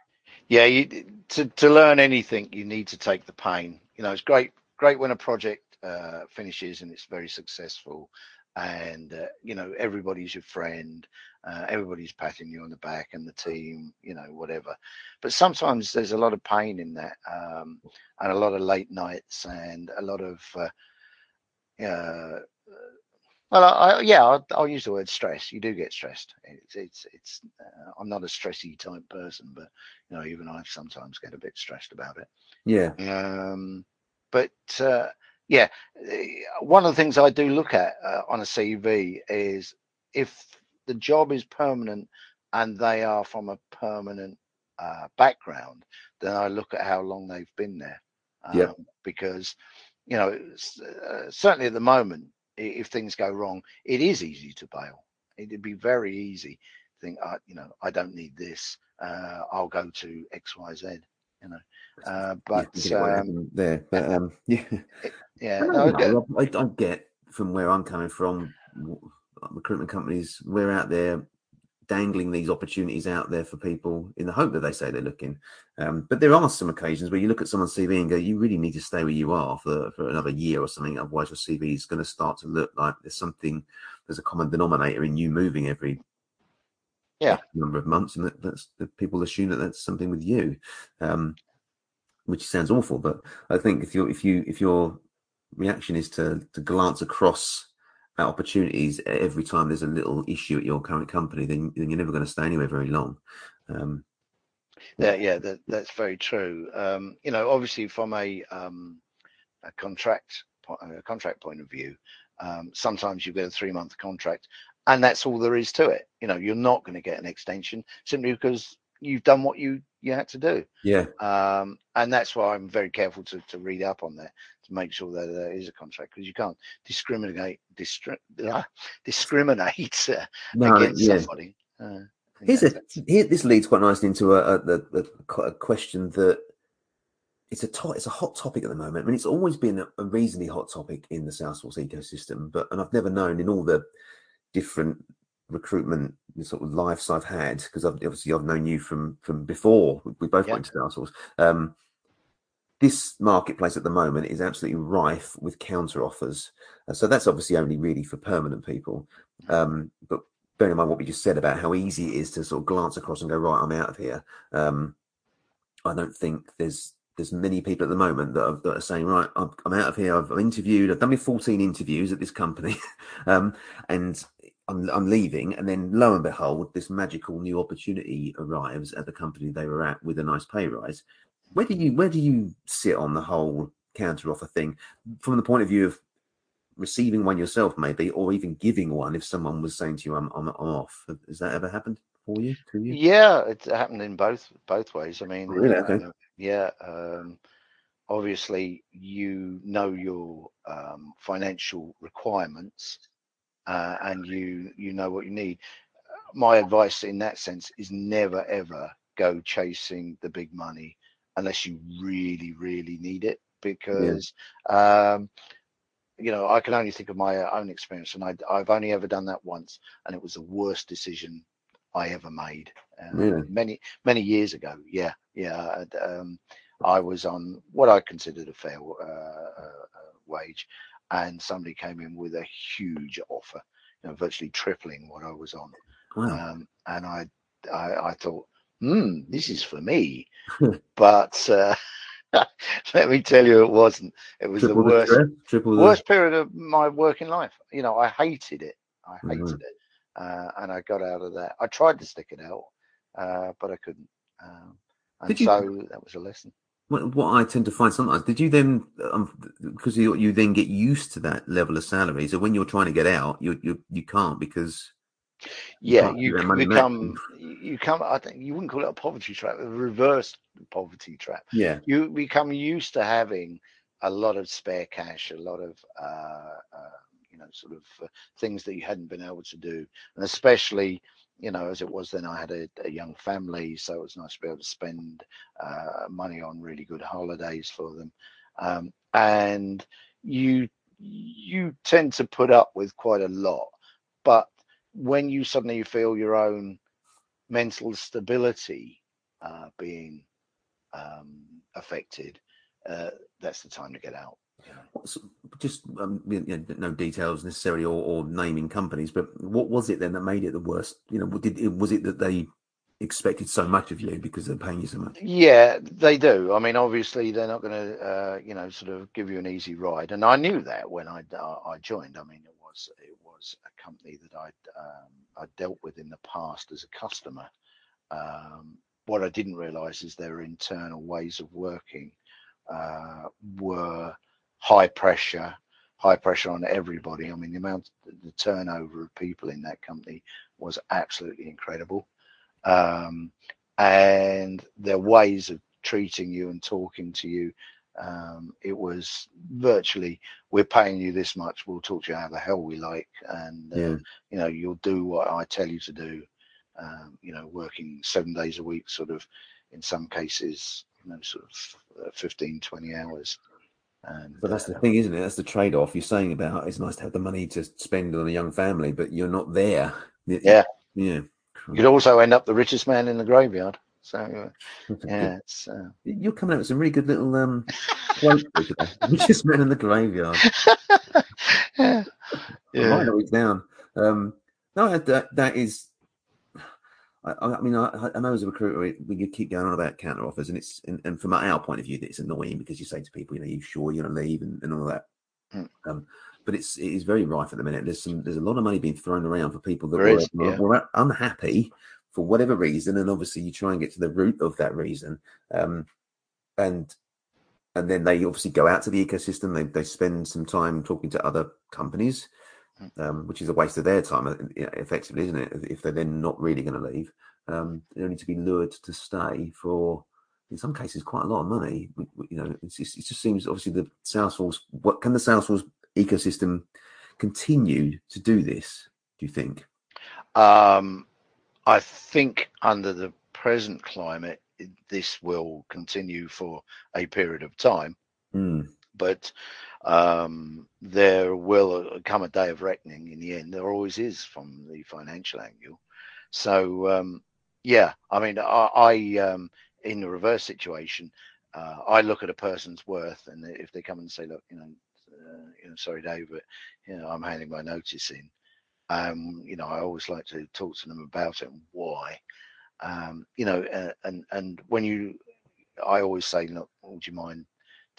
Yeah, you to to learn anything, you need to take the pain. You know, it's great great when a project uh, finishes and it's very successful, and uh, you know everybody's your friend, uh, everybody's patting you on the back, and the team, you know, whatever. But sometimes there's a lot of pain in that, um, and a lot of late nights, and a lot of uh, uh, well, I, I, yeah, I'll, I'll use the word stress. You do get stressed. It's, it's, it's. Uh, I'm not a stressy type person, but you know, even I sometimes get a bit stressed about it. Yeah, Um, but uh, yeah, eh, one of the things I do look at uh, on a CV is if the job is permanent and they are from a permanent uh, background, then I look at how long they've been there. Um, Yeah. Because you know, uh, certainly at the moment, if things go wrong, it is easy to bail. It'd be very easy to think, uh, you know, I don't need this. Uh, I'll go to X, Y, Z. You know, uh, but I what um, there, but um, yeah, yeah, I, no, don't I, I get from where I'm coming from. Recruitment companies, we're out there dangling these opportunities out there for people in the hope that they say they're looking. Um, but there are some occasions where you look at someone's CV and go, "You really need to stay where you are for for another year or something. Otherwise, your CV is going to start to look like there's something. There's a common denominator in you moving every Yeah. Number of months, and that, that's that people assume that that's something with you." Um, which sounds awful, but I think if you if you if your reaction is to to glance across opportunities every time there's a little issue at your current company, then, then you're never going to stay anywhere very long. Um, Yeah, yeah, that, that's very true. Um, you know, obviously from a um, a contract a contract point of view, um, sometimes you get a three month contract, and that's all there is to it. You know, you're not going to get an extension simply because you've done what you you had to do. yeah, Um, and that's why I'm very careful to, to read up on that to make sure that there is a contract because you can't discriminate distri- uh, discriminate uh, no, against yeah. somebody. Uh, Here's a here, this leads quite nicely into a, a, a, a, a question that it's a to, it's a hot topic at the moment. I mean, it's always been a, a reasonably hot topic in the Salesforce ecosystem, but and I've never known in all the different recruitment sort of lives I've had because obviously I've known you from from before we, both Yeah. went to Salesforce. Um, this marketplace at the moment is absolutely rife with counter offers, Uh, so that's obviously only really for permanent people. Um, but bearing in mind what we just said about how easy it is to sort of glance across and go right, I'm out of here. Um, I don't think there's there's many people at the moment that are, that are saying right, I'm, I'm out of here. I've interviewed. I've done my 14 interviews at this company, um, and I'm, I'm leaving. And then lo and behold, this magical new opportunity arrives at the company they were at with a nice pay rise. Where do you where do you sit on the whole counter offer thing from the point of view of receiving one yourself, maybe, or even giving one if someone was saying to you, "I'm I'm, I'm off." Has that ever happened for you? To you? Yeah, it happened in both both ways. I mean, Really? Okay. uh, yeah. Um, obviously, you know your um, financial requirements, uh, and you you know what you need. My advice in that sense is never ever go chasing the big money unless you really really need it, because um, you know I can only think of my own experience, and I, I've only ever done that once, and it was the worst decision I ever made. Uh, Really? Many many years ago. Yeah, yeah. Um, I was on what I considered a fair uh, uh, uh, wage, and somebody came in with a huge offer, you know, virtually tripling what I was on. Wow. Um, and I, I, I thought, hmm, this is for me. but uh, let me tell you, it wasn't. It was Triple the worst, the- worst period of my working life. You know, I hated it. I hated Mhm. it, uh, and I got out of that. I tried to stick it out, uh, but I couldn't. Um, and you- so that was a lesson. What, what I tend to find sometimes, did you then, um, because you, you then get used to that level of salary. So when you're trying to get out, you you you can't because Yeah, you keep that c- money back. become you come. I think you wouldn't call it a poverty trap, a reverse poverty trap. yeah, you become used to having a lot of spare cash, a lot of uh, uh, you know sort of uh, things that you hadn't been able to do, and especially you know as it was then, I had a, a young family, so it was nice to be able to spend uh, money on really good holidays for them, um, and you you tend to put up with quite a lot, but when you suddenly feel your own mental stability uh, being um, affected, uh, that's the time to get out. Just um, you know, no details necessarily or, or naming companies, but what was it then that made it the worst? You know, did it was it that they expected so much of you because they're paying you so much? Yeah, they do. I mean, obviously, they're not going to, uh, you know, sort of give you an easy ride. And I knew that when I uh, I joined. I mean, it was it was a company that I'd um, I dealt with in the past as a customer. Um, what I didn't realise is their internal ways of working uh, were high pressure, high pressure on everybody. I mean, the amount, the turnover of people in that company was absolutely incredible. Um, and their ways of treating you and talking to you, um, it was virtually, we're paying you this much, we'll talk to you how the hell we like, and uh, Yeah. you know, you'll do what I tell you to do. Um, you know, working seven days a week, sort of, in some cases, you know, sort of uh, 15, 20 hours. And But that's the thing, isn't it? That's the trade-off you're saying about. It's nice to have the money to spend on a young family, but you're not there. Yeah. yeah. you could also end up the richest man in the graveyard. So uh, yeah, uh, You're coming out with some really good little um quotes today. Richest man in the graveyard. yeah, I write those down. Um, no, that that is. I, I mean, I, I know as a recruiter, we, keep going on about counter offers, and it's and, and from our point of view, it's annoying because you say to people, you know, you sure you're going to leave and, and all that. Mm. Um, but it's it is very rife at the minute. There's some there's a lot of money being thrown around for people that were, is, yeah. were unhappy for whatever reason, and obviously you try and get to the root of that reason. Um, and and then they obviously go out to the ecosystem. They they spend some time talking to other companies, um, which is a waste of their time, uh, effectively, isn't it? If they're then not really going to leave, um, they only to be lured to stay for, in some cases, quite a lot of money. You know, it's just, it just seems obviously the Salesforce. What can the Salesforce ecosystem continue to do this? Do you think? Um, I think under the present climate, this will continue for a period of time, Mm, but um, there will come a day of reckoning in the end. There always is from the financial angle. So um, yeah, I mean, I, I um, in the reverse situation, uh, I look at a person's worth, and if they come and say, look, you know, uh, you know, sorry, Dave, but you know, I'm handing my notice in um, you know, I always like to talk to them about it and why. Um, you know, uh, and and when you, I always say, look, would you mind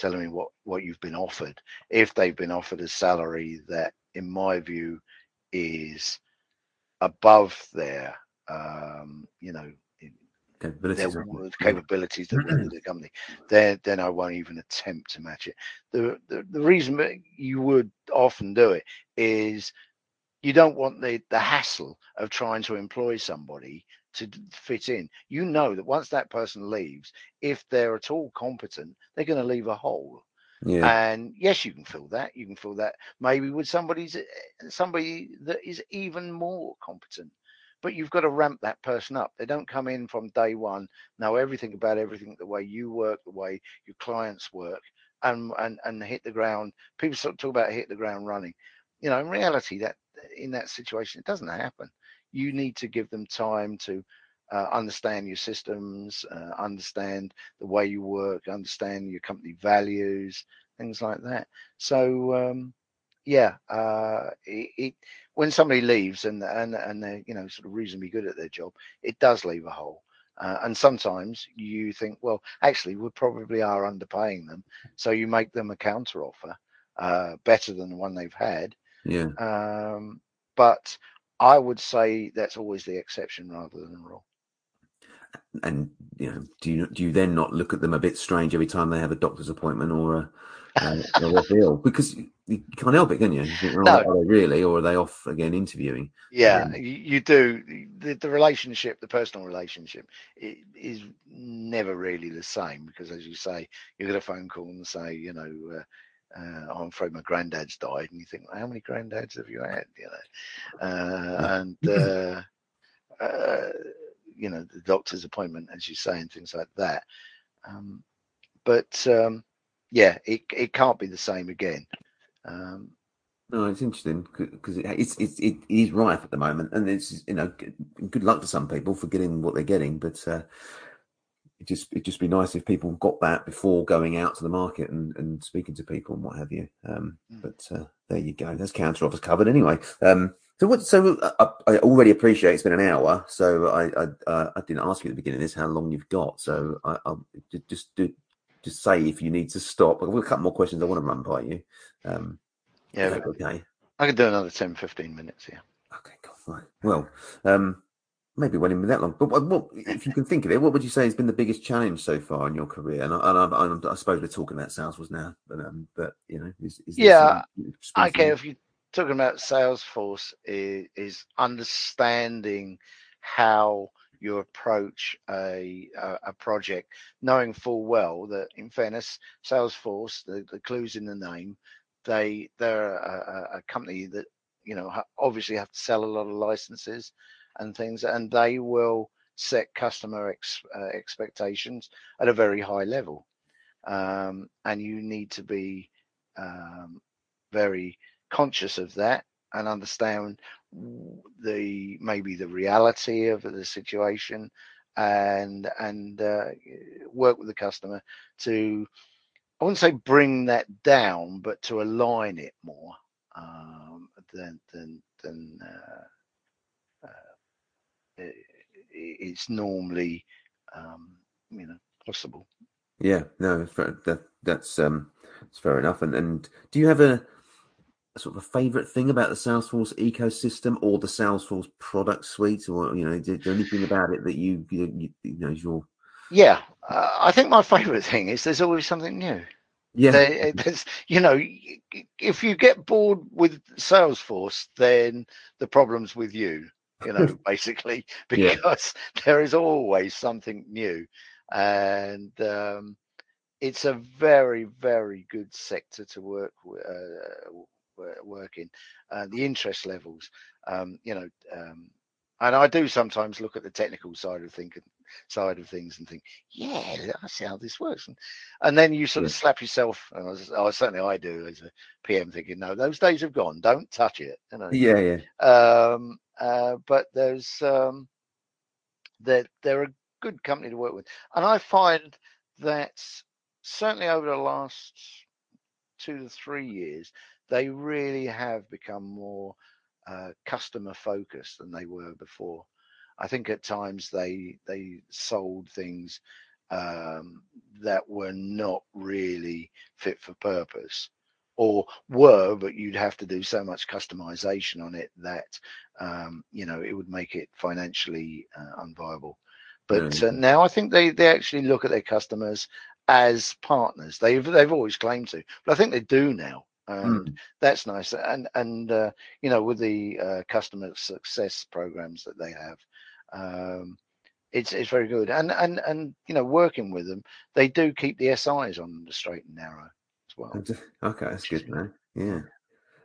telling me what what you've been offered? If they've been offered a salary that, in my view, is above their, um, you know, their capabilities. capabilities that with the company, then then I won't even attempt to match it. The the, the reason that you would often do it is you don't want the the hassle of trying to employ somebody to fit in. You know that once that person leaves, if they're at all competent, they're going to leave a hole. Yeah, And yes, you can fill that. You can fill that maybe with somebody's eh, somebody that is even more competent. But you've got to ramp that person up. They don't come in from day one, know everything about everything, the way you work, the way your clients work, and and and hit the ground. People sort of talk about hit the ground running. You know, in reality, that in that situation, it doesn't happen. You need to give them time to uh, understand your systems, uh, understand the way you work, understand your company values, things like that. So um, yeah, uh, it, it, when somebody leaves and and and they're you know sort of reasonably good at their job, it does leave a hole. Uh, and sometimes you think, well, actually, we probably are underpaying them, so you make them a counter offer, uh, better than the one they've had. Yeah. Um, but I would say that's always the exception rather than the rule. And you know, do you do you then not look at them a bit strange every time they have a doctor's appointment or a uh, ill? Because you can't help it, can you? you think, no. Are they really, or are they off again interviewing? Yeah, um, you, do. The, the, relationship, the personal relationship, is never really the same because, as you say, you get a phone call and say, you know. Uh, uh, I'm afraid my granddad's died, and you think, well, how many granddads have you had? You know, uh, and uh, uh, you know the doctor's appointment, as you say, and things like that. Um, but um, yeah, it it can't be the same again. Um, no, it's interesting because it, it's it's it is rife at the moment, and it's you know good luck to some people for getting what they're getting, but uh, it just it'd just be nice if people got that before going out to the market and, and speaking to people and what have you. Um, mm. But uh, there you go. That's counter offers covered anyway. Um, so what? So uh, I, I, already appreciate it's been an hour. So I I, uh, I didn't ask you at the beginning of this how long you've got. So I, will just do just say if you need to stop. I've got a couple more questions I want to run by you. Um, yeah. Okay. I can do another 10, 15 minutes. Yeah. Okay. Cool. Right. Well, um, maybe went in that long. But what, what, if you can think of it, what would you say has been the biggest challenge so far in your career? And I, and I, I, I suppose we're talking about Salesforce now, but um, but you know, is, is yeah, okay. If you're talking about Salesforce, is, is understanding how you approach a, a, a project, knowing full well that, in fairness, Salesforce, the, the clues in the name, they they're a, a company that you know obviously have to sell a lot of licenses and things, and they will set customer ex, uh, expectations at a very high level. Um, and you need to be um, very conscious of that and understand the maybe the reality of the situation and and uh, work with the customer to I wouldn't say bring that down, but to align it more um, than than than uh, uh, it's normally um, you know possible. Yeah, no, that that's um, that's fair enough. And and do you have a, a sort of a favorite thing about the Salesforce ecosystem or the Salesforce product suite, or you know, is there anything about it that you you, you know is your yeah, uh, I think my favorite thing is there's always something new. Yeah, there, there's you know, if you get bored with Salesforce, then the problem's with you you know, basically, because yeah. there is always something new. And um, it's a very, very good sector to work uh, work in. Uh, the interest levels, um, you know, um, and I do sometimes look at the technical side of thinking side of things and think, yeah, I see how this works. And, and then you sort yeah. of slap yourself. And I was, oh, certainly I do as a PM, thinking, no, those days have gone. Don't touch it. You know? Yeah, yeah. Um, uh, but there's um, they're they're a good company to work with, and I find that certainly over the last two to three years, they really have become more uh, customer focused than they were before. I think at times they they sold things um, that were not really fit for purpose, or were, but you'd have to do so much customization on it that um, you know it would make it financially uh, unviable. But uh, now I think they they actually look at their customers as partners. They've they've always claimed to, but I think they do now and mm. that's nice. And and uh, you know, with the uh, customer success programs that they have, um, it's it's very good. And and and you know, working with them, they do keep the SIs on the straight and narrow as well. Okay, that's good, man. Yeah.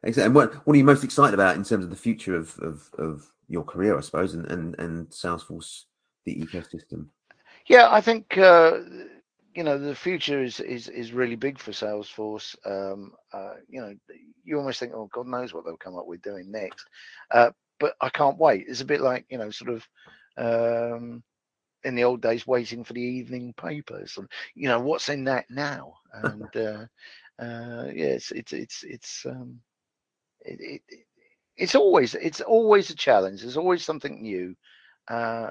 Exactly. And what what are you most excited about in terms of the future of of, of your career, I suppose, and, and and Salesforce, the ecosystem? Yeah, I think uh, you know the future is is is really big for Salesforce. Um, uh, you know, you almost think, oh, God knows what they'll come up with doing next. Uh, but I can't wait. It's a bit like you know, sort of um, in the old days, waiting for the evening papers. And, you know, what's in that now? And uh, uh, yeah, it's it's it's it's um, it, it, it's always it's always a challenge. There's always something new, uh,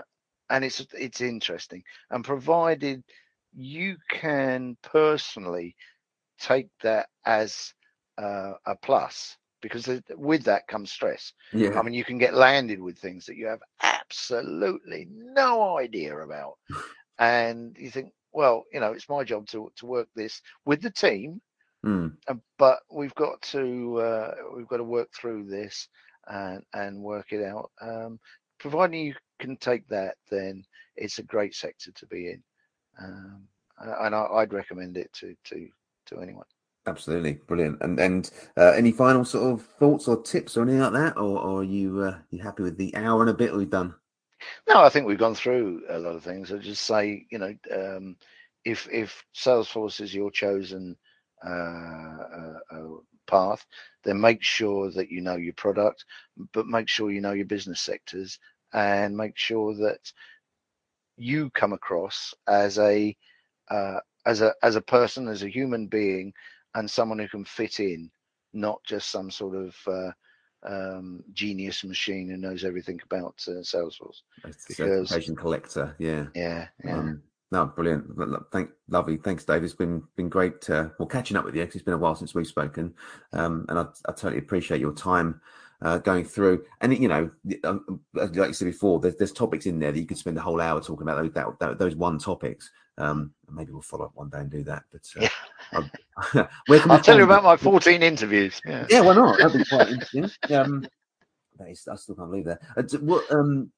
and it's it's interesting. And provided you can personally take that as uh, a plus, because with that comes stress. Yeah. I mean, you can get landed with things that you have absolutely no idea about, and you think, well, you know, it's my job to to work this with the team Mm. but we've got to uh, we've got to work through this and and work it out. Um, providing you can take that, then it's a great sector to be in, um, and I, would recommend it to to to anyone. Absolutely brilliant. And and uh, any final sort of thoughts or tips or anything like that, or, or are you uh, you happy with the hour and a bit we've done? No, I think we've gone through a lot of things. I just say, you know, um, if if Salesforce is your chosen uh, uh, path, then make sure that you know your product, but make sure you know your business sectors and make sure that you come across as a uh, as a as a person, as a human being, and someone who can fit in, not just some sort of uh, um, genius machine who knows everything about uh, Salesforce. Because, collector, yeah, yeah, yeah. Um, no, brilliant. Thank, lovely. Thanks, Dave. It's been been great. Uh, well, catching up with you because it's been a while since we've spoken, um, and I, I, totally appreciate your time uh, going through. And you know, um, like you said before, there's, there's topics in there that you could spend a whole hour talking about those that, that, those one topics. Um, maybe we'll follow up one day and do that. But uh, yeah. I'll tell you about my 14 interviews. Yeah. yeah, why not? That'd be quite interesting. Um, that is, I still can't believe that. Uh, what um,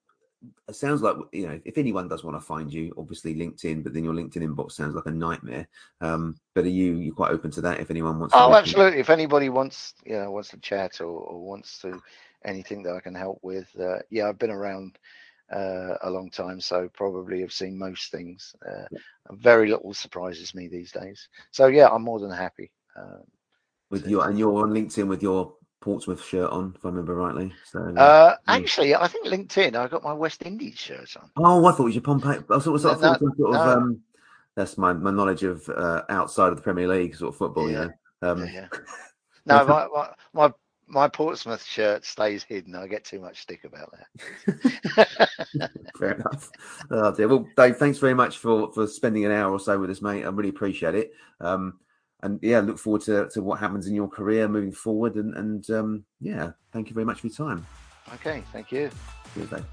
it sounds like you know if anyone does want to find you obviously linkedin but then your linkedin inbox sounds like a nightmare um but are you you quite open to that if anyone wants to? oh absolutely if anybody wants you know wants to chat or, or wants to anything that i can help with uh, yeah i've been around uh, a long time so probably have seen most things uh, very little surprises me these days so yeah i'm more than happy um, with your and you're on linkedin with your Portsmouth shirt on, if I remember rightly. So, uh, uh actually, I think LinkedIn. I got my West Indies shirt on. Oh, I thought it was your Pompey. I thought, was, I thought no, sort no. Um, that's my, my knowledge of uh, outside of the Premier League sort of football. Yeah. You know. Um, yeah. No, my, my, my my Portsmouth shirt stays hidden. I get too much stick about that. Fair enough. Oh, dear. Well, Dave, thanks very much for for spending an hour or so with us, mate. I really appreciate it. Um, and yeah, look forward to, to what happens in your career moving forward. And, and um, yeah, thank you very much for your time. Okay, thank you. Cheers, Dave.